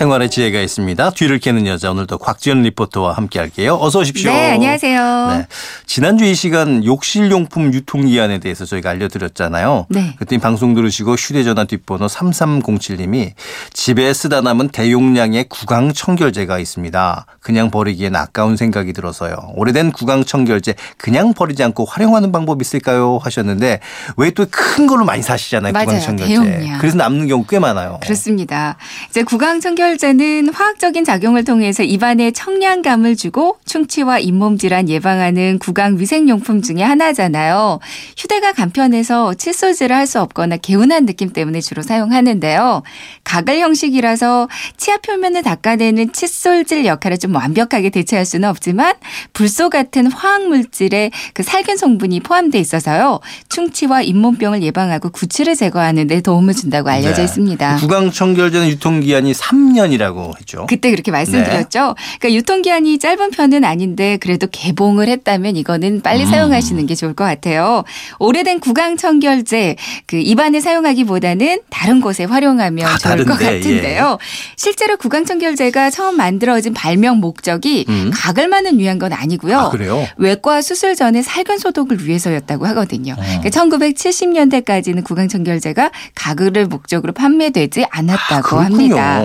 생활의 지혜가 있습니다. 뒤를 캐는 여자 오늘도 곽지연 리포터와 함께할게요. 어서 오십시오. 네, 안녕하세요. 네. 지난주 이 시간 욕실용품 유통기한에 대해서 저희가 알려드렸잖아요. 네. 그랬더니 방송 들으시고 휴대전화 뒷번호 3307님이 집에 쓰다 남은 대용량의 구강 청결제가 있습니다. 그냥 버리기엔 아까운 생각이 들어서요. 오래된 구강 청결제 그냥 버리지 않고 활용하는 방법 있을까요? 하셨는데 왜 또 큰 걸로 많이 사시잖아요. 맞아요. 구강 청결제. 대용량. 그래서 남는 경우 꽤 많아요. 그렇습니다. 이제 구강 청결 제는 화학적인 작용을 통해서 입안에 청량감을 주고 충치와 잇몸 질환 예방하는 구강 위생용품 중에 하나잖아요. 휴대가 간편해서 칫솔질을 할 수 없거나 개운한 느낌 때문에 주로 사용하는데요. 가글 형식이라서 치아 표면을 닦아내는 칫솔질 역할을 좀 완벽하게 대체할 수는 없지만 불소 같은 화학 물질에 그 살균 성분이 포함돼 있어서요. 충치와 잇몸병을 예방하고 구취를 제거하는 데 도움을 준다고 알려져 네. 있습니다. 구강 청결제는 유통기한이 3년 이라고 했죠. 그때 그렇게 말씀드렸죠. 그러니까 유통기한이 짧은 편은 아닌데 그래도 개봉을 했다면 이거는 빨리 음. 사용하시는 게 좋을 것 같아요. 오래된 구강 청결제 그 입안에 사용하기보다는 다른 곳에 활용하면 아, 좋을 것 다른데, 같은데요. 실제로 구강 청결제가 처음 만들어진 발명 목적이 음. 가글만을 위한 건 아니고요. 아, 그래요? 외과 수술 전에 살균 소독을 위해서였다고 하거든요. 어. 그러니까 1970년대까지는 구강 청결제가 가글을 목적으로 판매되지 않았다고 아. 합니다.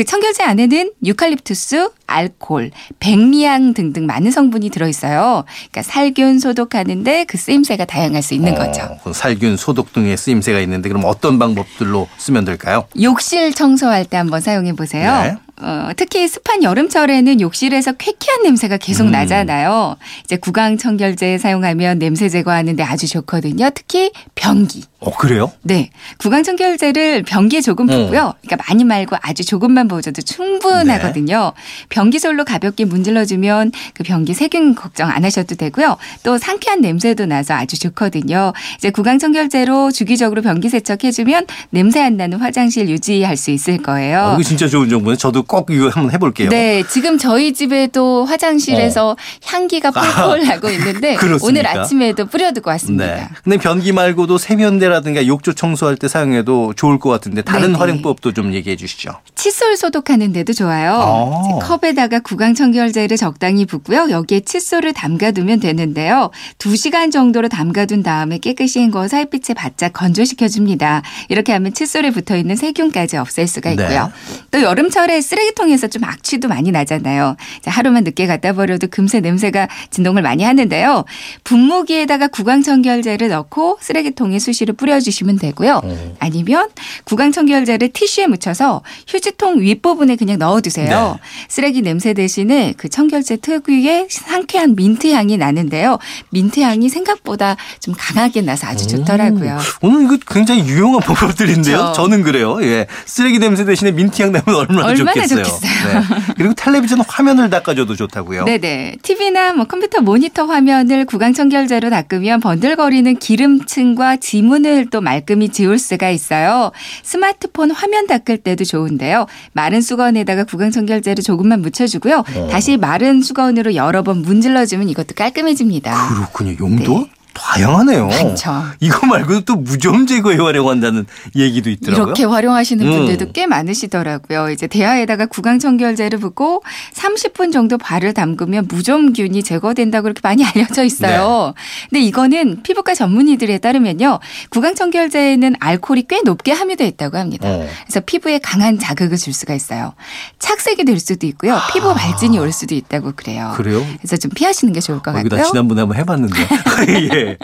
그 청결제 안에는 유칼립투스, 알코올, 백리향 등등 많은 성분이 들어있어요. 그러니까 살균 소독하는데 그 쓰임새가 다양할 수 있는 거죠. 어, 그 살균, 소독 등의 쓰임새가 있는데 그럼 어떤 방법들로 쓰면 될까요? 욕실 청소할 때 한번 사용해 보세요. 네. 어, 특히 습한 여름철에는 욕실에서 쾌쾌한 냄새가 계속 음. 나잖아요. 이제 구강 청결제 사용하면 냄새 제거하는데 아주 좋거든요. 특히 변기. 어, 그래요? 네. 구강 청결제를 변기에 조금 음. 붓고요. 그러니까 많이 말고 아주 조금만 부어줘도 충분하거든요. 네. 변기솔로 가볍게 문질러주면 그 변기 세균 걱정 안 하셔도 되고요. 또 상쾌한 냄새도 나서 아주 좋거든요. 이제 구강 청결제로 주기적으로 변기 세척해주면 냄새 안 나는 화장실 유지할 수 있을 거예요. 어, 이거 진짜 좋은 정보네. 저도 꼭 이거 한번 해볼게요. 네, 지금 저희 집에도 화장실에서 향기가 폴폴 나고 있는데 어. 그렇습니까? 오늘 아침에도 뿌려두고 왔습니다. 네. 근데 변기 말고도 세면대 라든가 욕조 청소할 때 사용해도 좋을 것 같은데 다른 네네. 활용법도 좀 얘기해 주시죠. 칫솔 소독하는 데도 좋아요. 아. 컵에다가 구강 청결제를 적당히 붓고요. 여기에 칫솔을 담가두면 되는데요. 2시간 정도로 담가둔 다음에 깨끗이 헹궈서 햇빛에 바짝 건조시켜 줍니다. 이렇게 하면 칫솔에 붙어 있는 세균까지 없앨 수가 있고요. 또 여름철에 쓰레기통에서 좀 악취도 많이 나잖아요. 자, 하루만 늦게 갖다 버려도 금세 냄새가 진동을 많이 하는데요. 분무기에다가 구강 청결제를 넣고 쓰레기통에 수시로 뿌려주시면 되고요. 어. 아니면 구강 청결제를 티슈에 묻혀서 휴지통 윗부분에 그냥 넣어두세요. 네. 쓰레기 냄새 대신에 그 청결제 특유의 상쾌한 민트 향이 나는데요. 민트 향이 생각보다 좀 강하게 나서 아주 좋더라고요. 오늘 이거 굉장히 유용한 방법들인데요. 그렇죠. 저는 그래요. 예. 쓰레기 냄새 대신에 민트 향 나면 얼마나, 얼마나 좋겠어요. 좋겠어요. 네. 그리고 텔레비전 화면을 닦아줘도 좋다고요. 네네. TV나 뭐 컴퓨터 모니터 화면을 구강 청결제로 닦으면 번들거리는 기름층과 지문을 또 말끔히 지울 수가 있어요. 스마트폰 화면 닦을 때도 좋은데요. 마른 수건에다가 구강 청결제를 조금만 묻혀주고요. 어. 다시 마른 수건으로 여러 번 문질러주면 이것도 깔끔해집니다. 그렇군요. 용도 네. 다양하네요. 많죠. 이거 말고도 또 무좀 제거에 활용한다는 얘기도 있더라고요. 이렇게 활용하시는 음. 분들도 꽤 많으시더라고요. 이제 대야에다가 구강 청결제를 붓고 30분 정도 발을 담그면 무좀균이 제거된다고 그렇게 많이 알려져 있어요. 네. 근데 이거는 피부과 전문의들에 따르면요. 구강 청결제에는 알코올이 꽤 높게 함유되어 있다고 합니다. 어. 그래서 피부에 강한 자극을 줄 수가 있어요. 착색이 될 수도 있고요. 피부 발진이 올 수도 있다고 그래요. 아. 그래요? 그래서 좀 피하시는 게 좋을 것 어, 같고요. 지난번에 한번 해봤는데. 예. 예.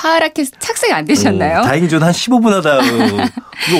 파랗게 착색 안 되셨나요? 어, 다행히 저는 한 15분 하다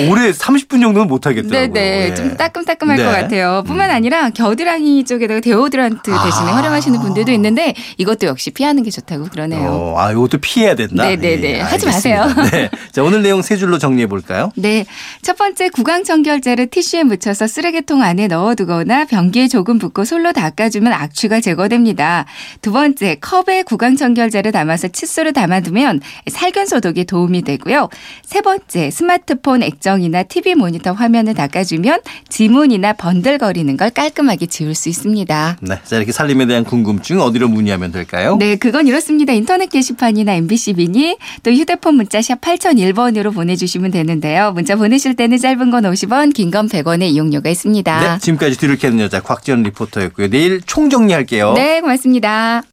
올해 30분 정도는 못 하겠더라고요. 네네. 예. 좀 따끔따끔할 네. 것 같아요. 뿐만 음. 아니라 겨드랑이 쪽에다가 데오드란트 대신에 아. 활용하시는 분들도 있는데 이것도 역시 피하는 게 좋다고 그러네요. 어, 아, 이것도 피해야 된다. 네네네. 하지 알겠습니다. 마세요. 네. 자, 오늘 내용 세 줄로 정리해 볼까요? 네. 첫 번째 구강 청결제를 티슈에 묻혀서 쓰레기통 안에 넣어두거나 변기에 조금 붓고 솔로 닦아주면 악취가 제거됩니다. 두 번째 컵에 구강 청결제를 담아서 칫솔을 담아두면 살균 소독에 도움이 되고요. 세 번째, 스마트폰 액정이나 TV 모니터 화면을 닦아주면 지문이나 번들거리는 걸 깔끔하게 지울 수 있습니다. 네. 자, 이렇게 살림에 대한 궁금증 어디로 문의하면 될까요? 네, 그건 이렇습니다. 인터넷 게시판이나 MBC 미니 또 휴대폰 문자 샵 8001번으로 보내주시면 되는데요. 문자 보내실 때는 짧은 건 50원, 긴 건 100원의 이용료가 있습니다. 네. 지금까지 뒤를 캐는 여자 곽지연 리포터였고요. 내일 총정리할게요. 네, 고맙습니다.